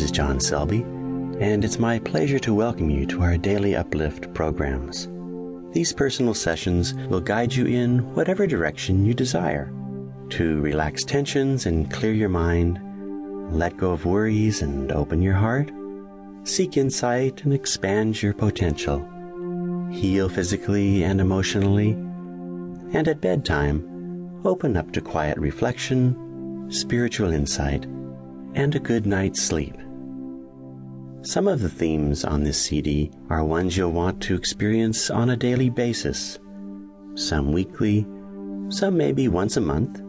is John Selby, and it's my pleasure to welcome you to our daily uplift programs. These personal sessions will guide you in whatever direction you desire to relax tensions and clear your mind, let go of worries and open your heart, seek insight and expand your potential, heal physically and emotionally, and at bedtime, open up to quiet reflection, spiritual insight, and a good night's sleep. Some of the themes on this CD are ones you'll want to experience on a daily basis, some weekly, some maybe once a month.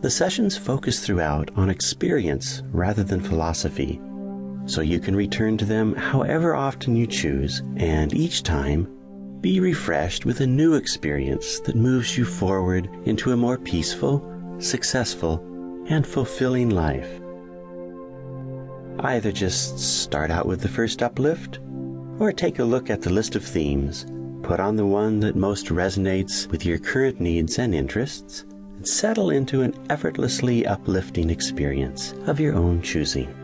The sessions focus throughout on experience rather than philosophy, so you can return to them however often you choose, and each time be refreshed with a new experience that moves you forward into a more peaceful, successful, and fulfilling life. Either just start out with the first uplift, or take a look at the list of themes, put on the one that most resonates with your current needs and interests, and settle into an effortlessly uplifting experience of your own choosing.